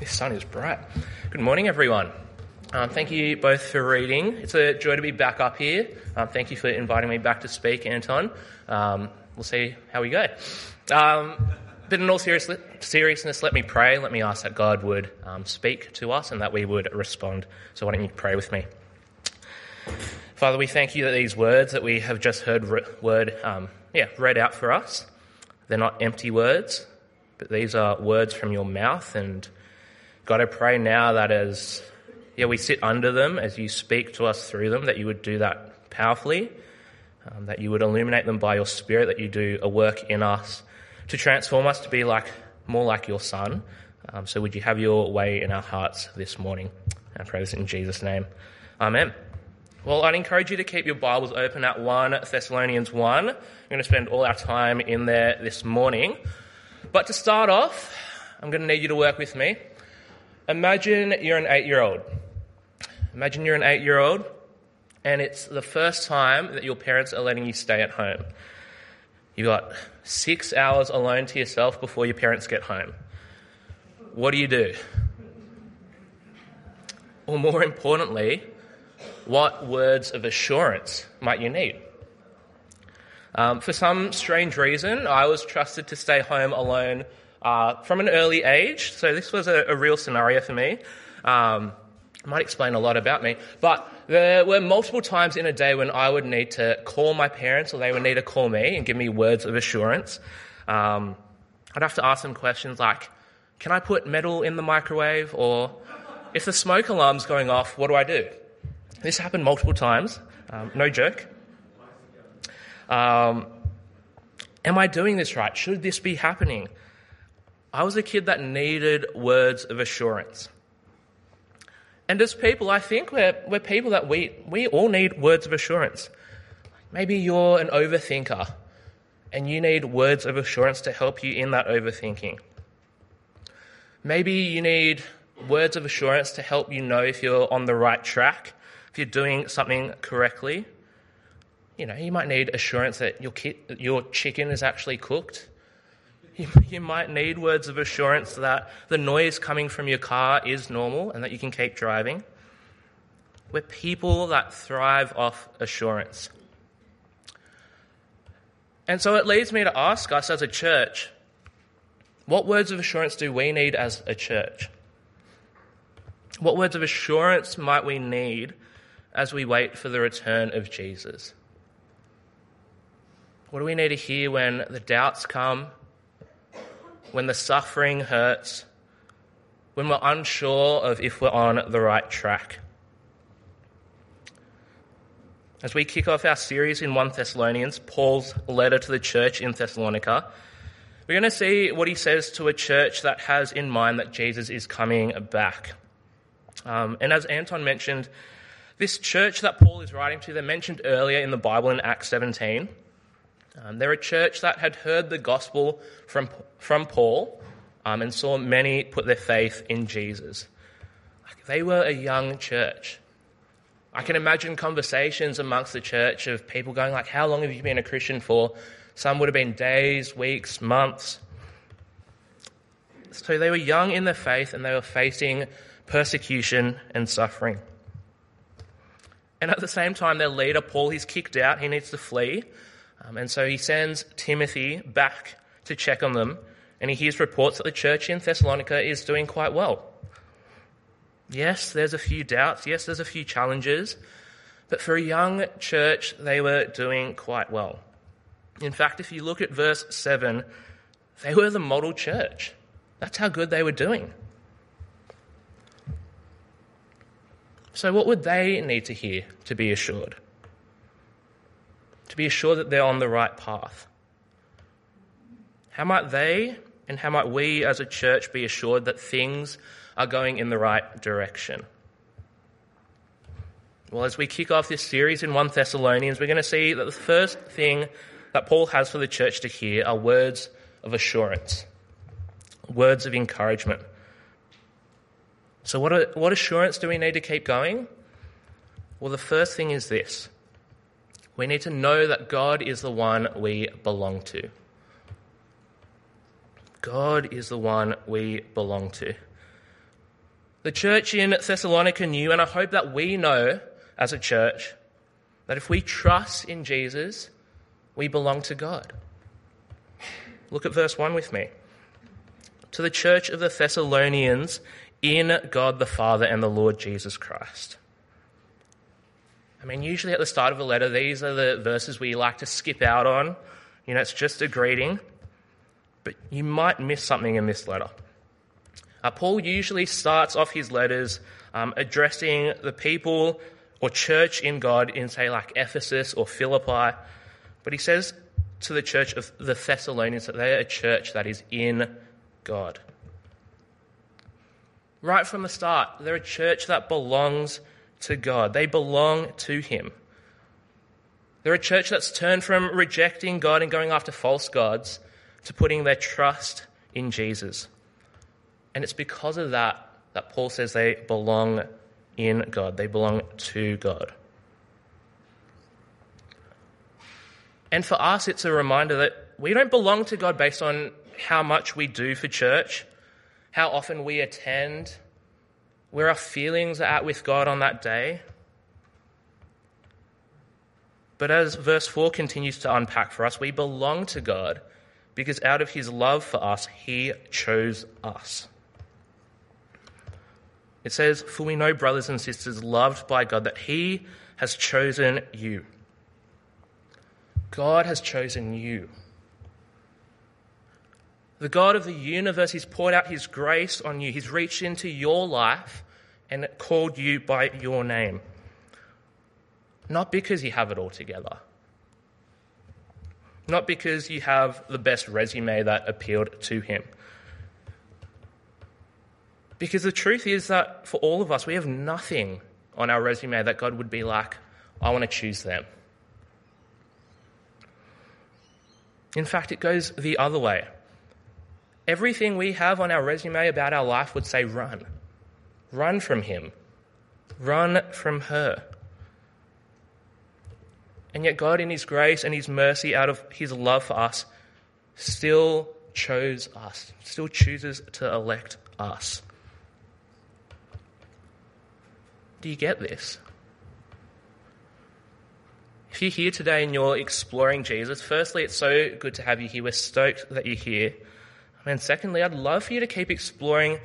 This sun is bright. Good morning, everyone. Um, thank you both for reading. It's a joy to be back up here. Um, thank you for inviting me back to speak, Anton. Um, we'll see how we go. Um, but in all seriousness, let me pray. Let me ask that God would um, speak to us and that we would respond. So, why don't you pray with me? Father, we thank you that these words that we have just heard re- word, um, yeah, read out for us, they're not empty words, but these are words from your mouth and God, I pray now that as yeah, we sit under them, as you speak to us through them, that you would do that powerfully, um, that you would illuminate them by your Spirit, that you do a work in us to transform us to be like more like your Son. Um, so would you have your way in our hearts this morning? I pray this in Jesus' name. Amen. Well, I'd encourage you to keep your Bibles open at 1 Thessalonians 1. I'm going to spend all our time in there this morning. But to start off, I'm going to need you to work with me. Imagine you're an eight year old. Imagine you're an eight year old and it's the first time that your parents are letting you stay at home. You've got six hours alone to yourself before your parents get home. What do you do? Or more importantly, what words of assurance might you need? Um, for some strange reason, I was trusted to stay home alone uh, from an early age. So this was a, a real scenario for me. Um, might explain a lot about me, but there were multiple times in a day when I would need to call my parents or they would need to call me and give me words of assurance. Um, I'd have to ask them questions like, can I put metal in the microwave? Or if the smoke alarm's going off, what do I do? This happened multiple times. Um, no joke. Um, am I doing this right? Should this be happening? I was a kid that needed words of assurance. And as people, I think we're, we're people that we, we all need words of assurance. Maybe you're an overthinker and you need words of assurance to help you in that overthinking. Maybe you need words of assurance to help you know if you're on the right track, if you're doing something correctly. You know, you might need assurance that your, ki- your chicken is actually cooked you, might need words of assurance that the noise coming from your car is normal and that you can keep driving. We're people that thrive off assurance. And so it leads me to ask us as a church what words of assurance do we need as a church? What words of assurance might we need as we wait for the return of Jesus? What do we need to hear when the doubts come when the suffering hurts, when we're unsure of if we're on the right track. As we kick off our series in 1 Thessalonians, Paul's letter to the church in Thessalonica, we're going to see what he says to a church that has in mind that Jesus is coming back. Um, and as Anton mentioned, this church that Paul is writing to, they're mentioned earlier in the Bible in Acts 17. Um, they're a church that had heard the gospel from, from Paul um, and saw many put their faith in Jesus. Like they were a young church. I can imagine conversations amongst the church of people going like, "How long have you been a Christian for?" Some would have been days, weeks, months. So they were young in their faith and they were facing persecution and suffering. And at the same time, their leader, Paul, he's kicked out. He needs to flee. Um, and so he sends Timothy back to check on them, and he hears reports that the church in Thessalonica is doing quite well. Yes, there's a few doubts. Yes, there's a few challenges. But for a young church, they were doing quite well. In fact, if you look at verse 7, they were the model church. That's how good they were doing. So, what would they need to hear to be assured? To be assured that they're on the right path. How might they and how might we as a church be assured that things are going in the right direction? Well, as we kick off this series in 1 Thessalonians, we're going to see that the first thing that Paul has for the church to hear are words of assurance, words of encouragement. So, what, what assurance do we need to keep going? Well, the first thing is this we need to know that God is the one we belong to. God is the one we belong to. The church in Thessalonica knew, and I hope that we know as a church, that if we trust in Jesus, we belong to God. Look at verse 1 with me. To the church of the Thessalonians in God the Father and the Lord Jesus Christ. I mean, usually at the start of a letter, these are the verses we like to skip out on. You know, it's just a greeting. But you might miss something in this letter. Uh, Paul usually starts off his letters um, addressing the people or church in God in, say, like Ephesus or Philippi. But he says to the church of the Thessalonians that they are a church that is in God. Right from the start, they're a church that belongs to God, they belong to Him. They're a church that's turned from rejecting God and going after false gods to putting their trust in Jesus. And it's because of that that Paul says they belong in God, they belong to God. And for us, it's a reminder that we don't belong to God based on how much we do for church, how often we attend, where our feelings are at with God on that day. But as verse 4 continues to unpack for us, we belong to God because out of his love for us, he chose us. It says, For we know, brothers and sisters, loved by God, that he has chosen you. God has chosen you. The God of the universe, has poured out His grace on you. He's reached into your life and called you by your name. Not because you have it all together. Not because you have the best resume that appealed to Him. Because the truth is that for all of us, we have nothing on our resume that God would be like, I want to choose them. In fact, it goes the other way. Everything we have on our resume about our life would say run. Run from him. Run from her. And yet, God, in His grace and His mercy, out of His love for us, still chose us, still chooses to elect us. Do you get this? If you're here today and you're exploring Jesus, firstly, it's so good to have you here. We're stoked that you're here. And secondly, I'd love for you to keep exploring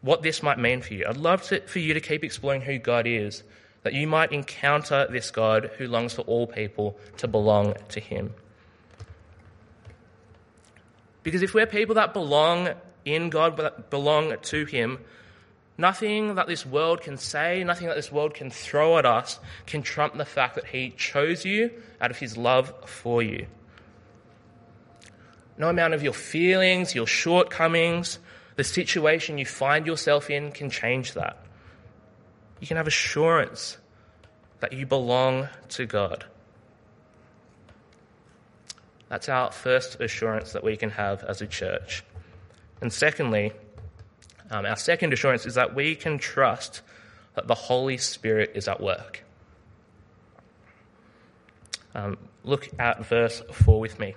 what this might mean for you. I'd love to, for you to keep exploring who God is, that you might encounter this God who longs for all people to belong to Him. Because if we're people that belong in God, that belong to Him, nothing that this world can say, nothing that this world can throw at us can trump the fact that He chose you out of His love for you. No amount of your feelings, your shortcomings, the situation you find yourself in can change that. You can have assurance that you belong to God. That's our first assurance that we can have as a church. And secondly, um, our second assurance is that we can trust that the Holy Spirit is at work. Um, look at verse 4 with me.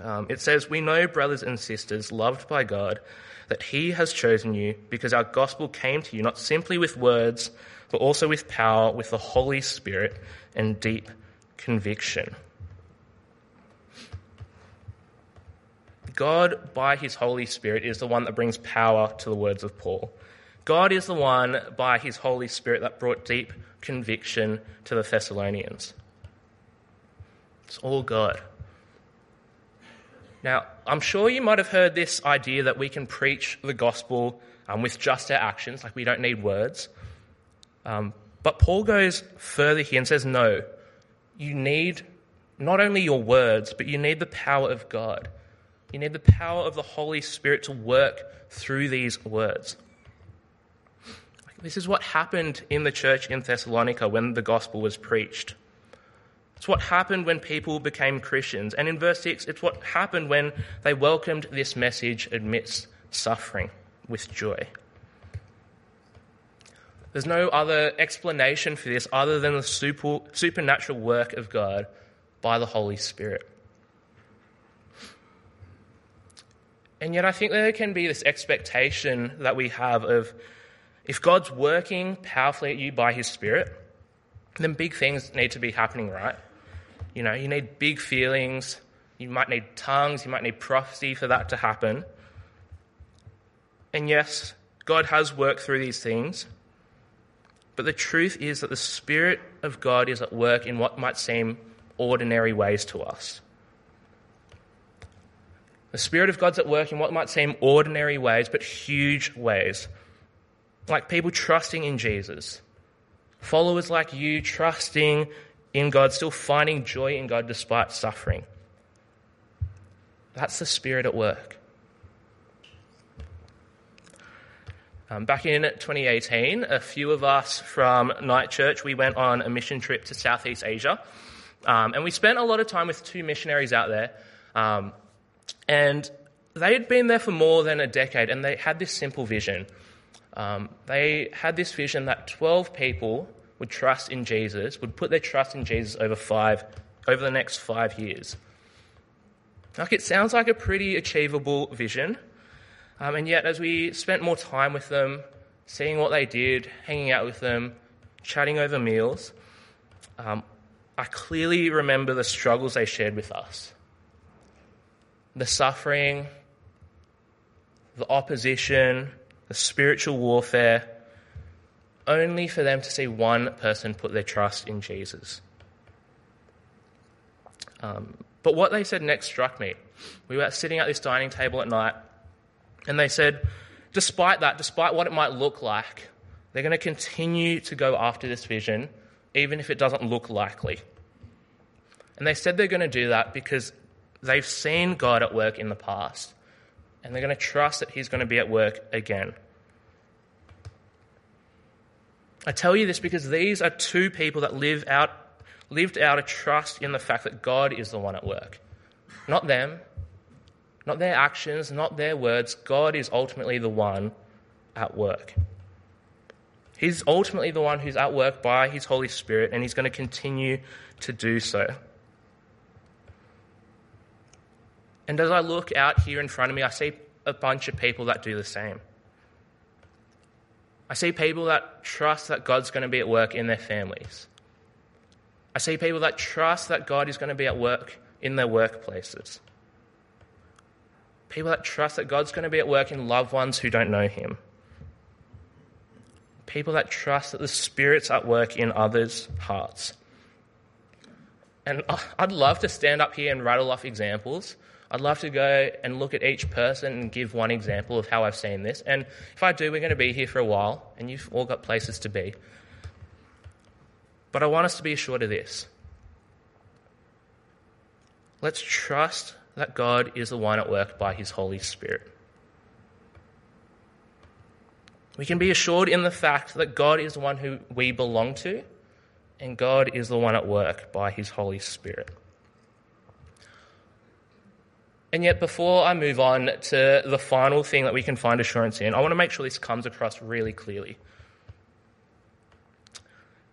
Um, it says, We know, brothers and sisters, loved by God, that He has chosen you because our gospel came to you not simply with words, but also with power, with the Holy Spirit and deep conviction. God, by His Holy Spirit, is the one that brings power to the words of Paul. God is the one, by His Holy Spirit, that brought deep conviction to the Thessalonians. It's all God. Now, I'm sure you might have heard this idea that we can preach the gospel um, with just our actions, like we don't need words. Um, but Paul goes further here and says, no, you need not only your words, but you need the power of God. You need the power of the Holy Spirit to work through these words. This is what happened in the church in Thessalonica when the gospel was preached. It's what happened when people became Christians. And in verse 6, it's what happened when they welcomed this message amidst suffering with joy. There's no other explanation for this other than the super, supernatural work of God by the Holy Spirit. And yet, I think there can be this expectation that we have of if God's working powerfully at you by His Spirit, then big things need to be happening, right? You know, you need big feelings, you might need tongues, you might need prophecy for that to happen. And yes, God has worked through these things, but the truth is that the Spirit of God is at work in what might seem ordinary ways to us. The Spirit of God's at work in what might seem ordinary ways, but huge ways. Like people trusting in Jesus, followers like you trusting in God, still finding joy in God despite suffering. That's the Spirit at work. Um, back in 2018, a few of us from Night Church, we went on a mission trip to Southeast Asia. Um, and we spent a lot of time with two missionaries out there. Um, and they had been there for more than a decade, and they had this simple vision. Um, they had this vision that 12 people would trust in Jesus, would put their trust in Jesus over five, over the next five years. Like it sounds like a pretty achievable vision, um, and yet as we spent more time with them, seeing what they did, hanging out with them, chatting over meals, um, I clearly remember the struggles they shared with us the suffering, the opposition, the spiritual warfare, only for them to see one person put their trust in Jesus. Um, but what they said next struck me. We were sitting at this dining table at night, and they said, despite that, despite what it might look like, they're going to continue to go after this vision, even if it doesn't look likely. And they said they're going to do that because they've seen God at work in the past, and they're going to trust that He's going to be at work again. I tell you this because these are two people that live out, lived out a trust in the fact that God is the one at work. Not them, not their actions, not their words. God is ultimately the one at work. He's ultimately the one who's at work by His Holy Spirit, and He's going to continue to do so. And as I look out here in front of me, I see a bunch of people that do the same. I see people that trust that God's going to be at work in their families. I see people that trust that God is going to be at work in their workplaces. People that trust that God's going to be at work in loved ones who don't know Him. People that trust that the Spirit's at work in others' hearts. And uh, I'd love to stand up here and rattle off examples, I'd love to go and look at each person and give one example of how I've seen this. And if I do, we're going to be here for a while, and you've all got places to be. But I want us to be assured of this. Let's trust that God is the one at work by His Holy Spirit. We can be assured in the fact that God is the one who we belong to, and God is the one at work by His Holy Spirit. And yet, before I move on to the final thing that we can find assurance in, I want to make sure this comes across really clearly.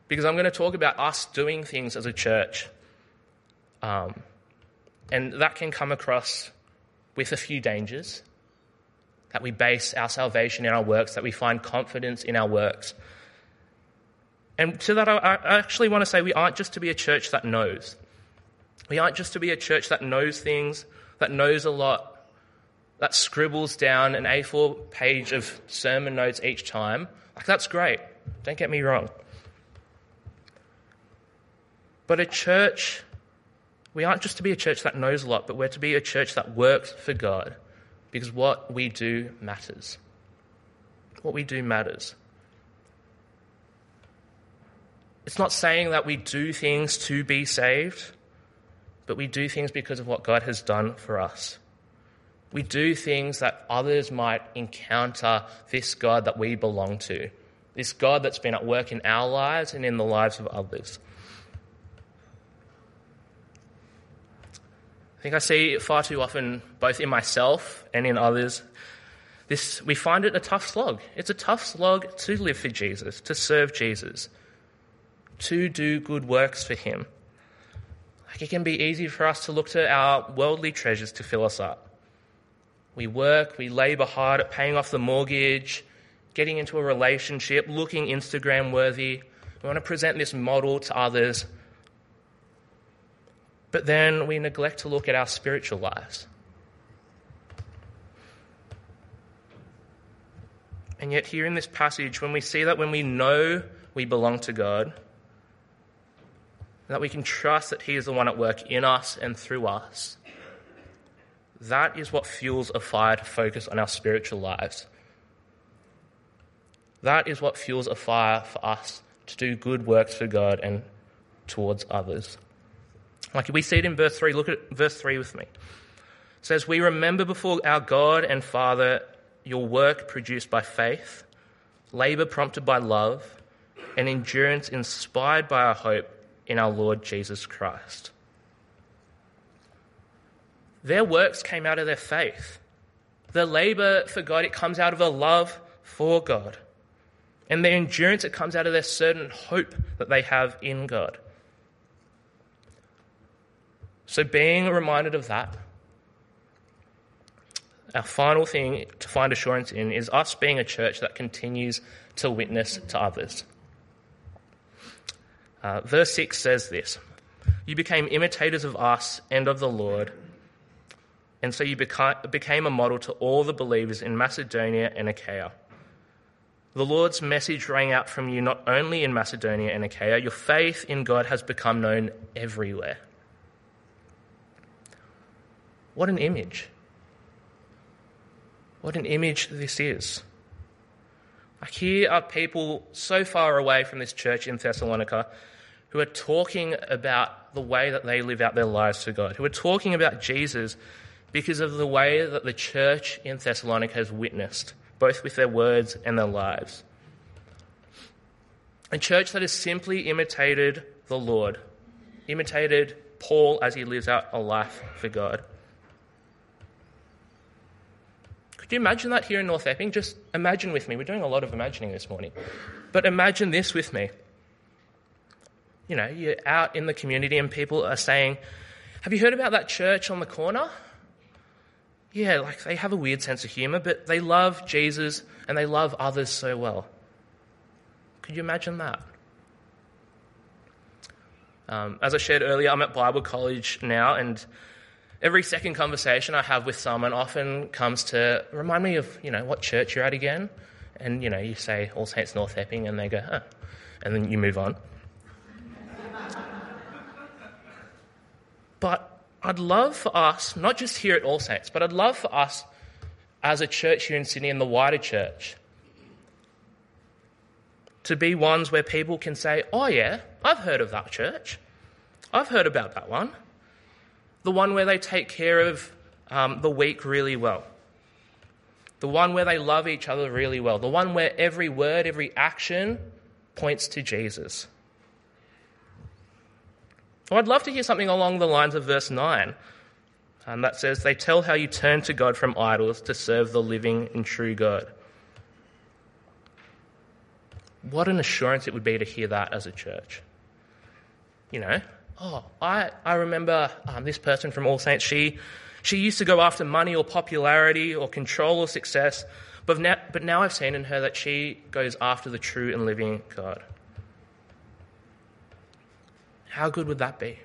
Because I'm going to talk about us doing things as a church. Um, and that can come across with a few dangers. That we base our salvation in our works, that we find confidence in our works. And to that, I actually want to say we aren't just to be a church that knows. We aren't just to be a church that knows things that knows a lot, that scribbles down an A4 page of sermon notes each time, like that's great. Don't get me wrong. But a church, we aren't just to be a church that knows a lot, but we're to be a church that works for God because what we do matters. What we do matters. It's not saying that we do things to be saved but we do things because of what God has done for us. We do things that others might encounter this God that we belong to, this God that's been at work in our lives and in the lives of others. I think I see far too often, both in myself and in others, this, we find it a tough slog. It's a tough slog to live for Jesus, to serve Jesus, to do good works for Him. Like it can be easy for us to look to our worldly treasures to fill us up. We work, we labor hard at paying off the mortgage, getting into a relationship, looking Instagram worthy. We want to present this model to others. But then we neglect to look at our spiritual lives. And yet, here in this passage, when we see that when we know we belong to God, that we can trust that He is the one at work in us and through us, that is what fuels a fire to focus on our spiritual lives. That is what fuels a fire for us to do good works for God and towards others. Like we see it in verse 3. Look at verse 3 with me. It says, We remember before our God and Father your work produced by faith, labor prompted by love, and endurance inspired by our hope in our Lord Jesus Christ. Their works came out of their faith. Their labor for God, it comes out of a love for God. And their endurance, it comes out of their certain hope that they have in God. So, being reminded of that, our final thing to find assurance in is us being a church that continues to witness to others. Uh, verse 6 says this You became imitators of us and of the Lord, and so you beca- became a model to all the believers in Macedonia and Achaia. The Lord's message rang out from you not only in Macedonia and Achaia, your faith in God has become known everywhere. What an image! What an image this is. Like here are people so far away from this church in Thessalonica who are talking about the way that they live out their lives for God, who are talking about Jesus because of the way that the church in Thessalonica has witnessed, both with their words and their lives. A church that has simply imitated the Lord, imitated Paul as he lives out a life for God. Could you imagine that here in North Epping? Just imagine with me. We're doing a lot of imagining this morning. But imagine this with me you know, you're out in the community and people are saying, Have you heard about that church on the corner? Yeah, like they have a weird sense of humor, but they love Jesus and they love others so well. Could you imagine that? Um, as I shared earlier, I'm at Bible college now, and every second conversation I have with someone often comes to remind me of, you know, what church you're at again. And, you know, you say All Saints North Epping, and they go, huh. And then you move on. But I'd love for us, not just here at All Saints, but I'd love for us as a church here in Sydney and the wider church to be ones where people can say, Oh, yeah, I've heard of that church. I've heard about that one. The one where they take care of um, the weak really well. The one where they love each other really well. The one where every word, every action points to Jesus. Well, I'd love to hear something along the lines of verse 9 um, that says, They tell how you turn to God from idols to serve the living and true God. What an assurance it would be to hear that as a church. You know, oh, I, I remember um, this person from All Saints, she, she used to go after money or popularity or control or success, but now, but now I've seen in her that she goes after the true and living God. How good would that be?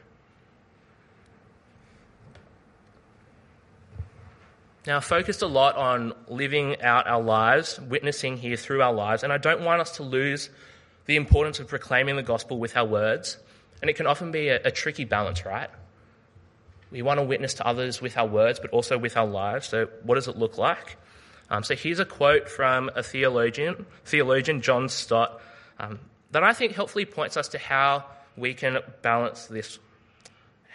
Now, I focused a lot on living out our lives, witnessing here through our lives, and I don't want us to lose the importance of proclaiming the gospel with our words. And it can often be a, a tricky balance, right? We want to witness to others with our words, but also with our lives. So, what does it look like? Um, so, here's a quote from a theologian, theologian John Stott, um, that I think helpfully points us to how we can balance this,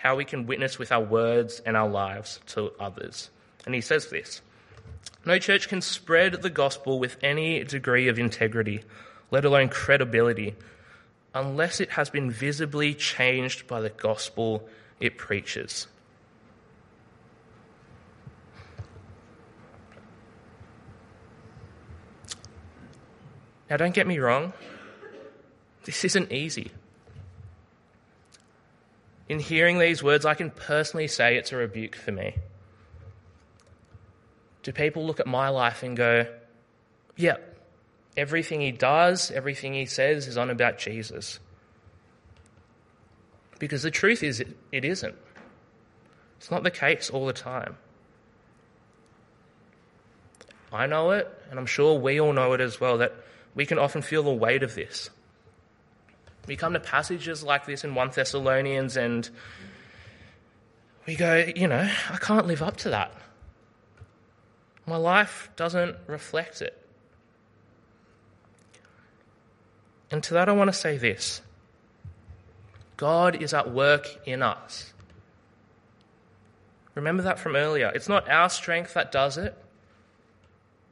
how we can witness with our words and our lives to others. And he says this No church can spread the gospel with any degree of integrity, let alone credibility, unless it has been visibly changed by the gospel it preaches. Now, don't get me wrong, this isn't easy. In hearing these words, I can personally say it's a rebuke for me. Do people look at my life and go, yeah, everything he does, everything he says is on about Jesus? Because the truth is, it, it isn't. It's not the case all the time. I know it, and I'm sure we all know it as well, that we can often feel the weight of this. We come to passages like this in 1 Thessalonians and we go, you know, I can't live up to that. My life doesn't reflect it. And to that, I want to say this God is at work in us. Remember that from earlier. It's not our strength that does it,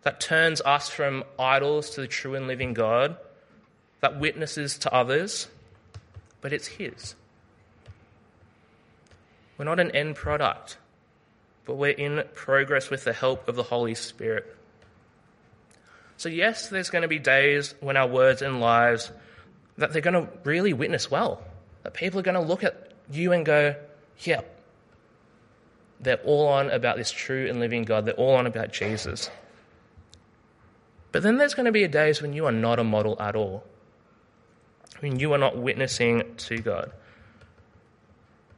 that turns us from idols to the true and living God, that witnesses to others, but it's His. We're not an end product, but we're in progress with the help of the Holy Spirit. So, yes, there's going to be days when our words and lives that they're going to really witness well. That people are going to look at you and go, yeah, they're all on about this true and living God. They're all on about Jesus. But then there's going to be days when you are not a model at all, when you are not witnessing to God.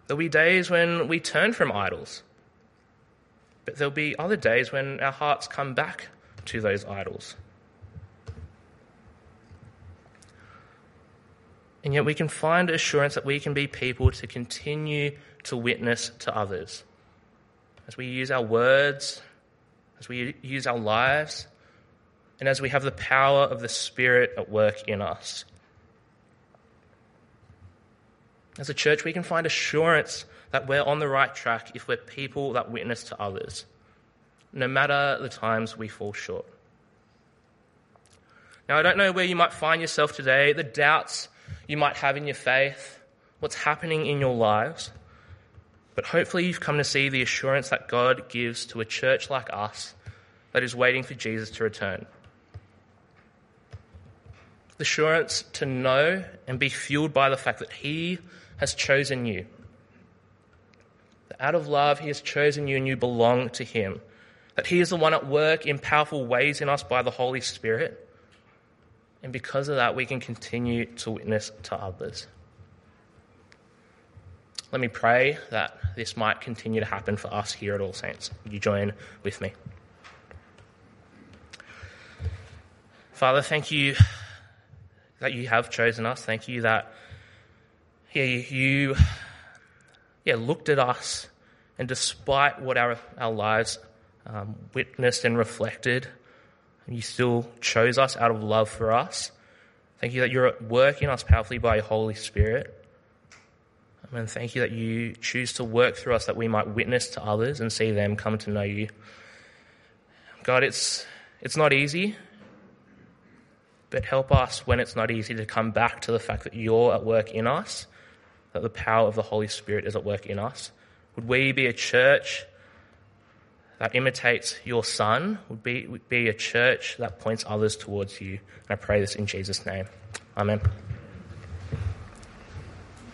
There'll be days when we turn from idols, but there'll be other days when our hearts come back to those idols. And yet we can find assurance that we can be people to continue to witness to others. As we use our words, as we use our lives, and as we have the power of the Spirit at work in us. As a church, we can find assurance that we're on the right track if we're people that witness to others, no matter the times we fall short. Now, I don't know where you might find yourself today, the doubts you might have in your faith, what's happening in your lives, but hopefully you've come to see the assurance that God gives to a church like us that is waiting for Jesus to return the assurance to know and be fueled by the fact that He has chosen you. That out of love, He has chosen you and you belong to Him. That He is the one at work in powerful ways in us by the Holy Spirit. And because of that, we can continue to witness to others. Let me pray that this might continue to happen for us here at All Saints. Would you join with me? Father, thank you that you have chosen us. Thank you that yeah, you yeah, looked at us, and despite what our, our lives um, witnessed and reflected, you still chose us out of love for us. Thank you that you're at work in us powerfully by your Holy Spirit. And thank you that you choose to work through us that we might witness to others and see them come to know you. God, it's, it's not easy. But help us when it's not easy to come back to the fact that you're at work in us, that the power of the Holy Spirit is at work in us. Would we be a church that imitates your Son? Would be, be a church that points others towards you? And I pray this in Jesus' name. Amen.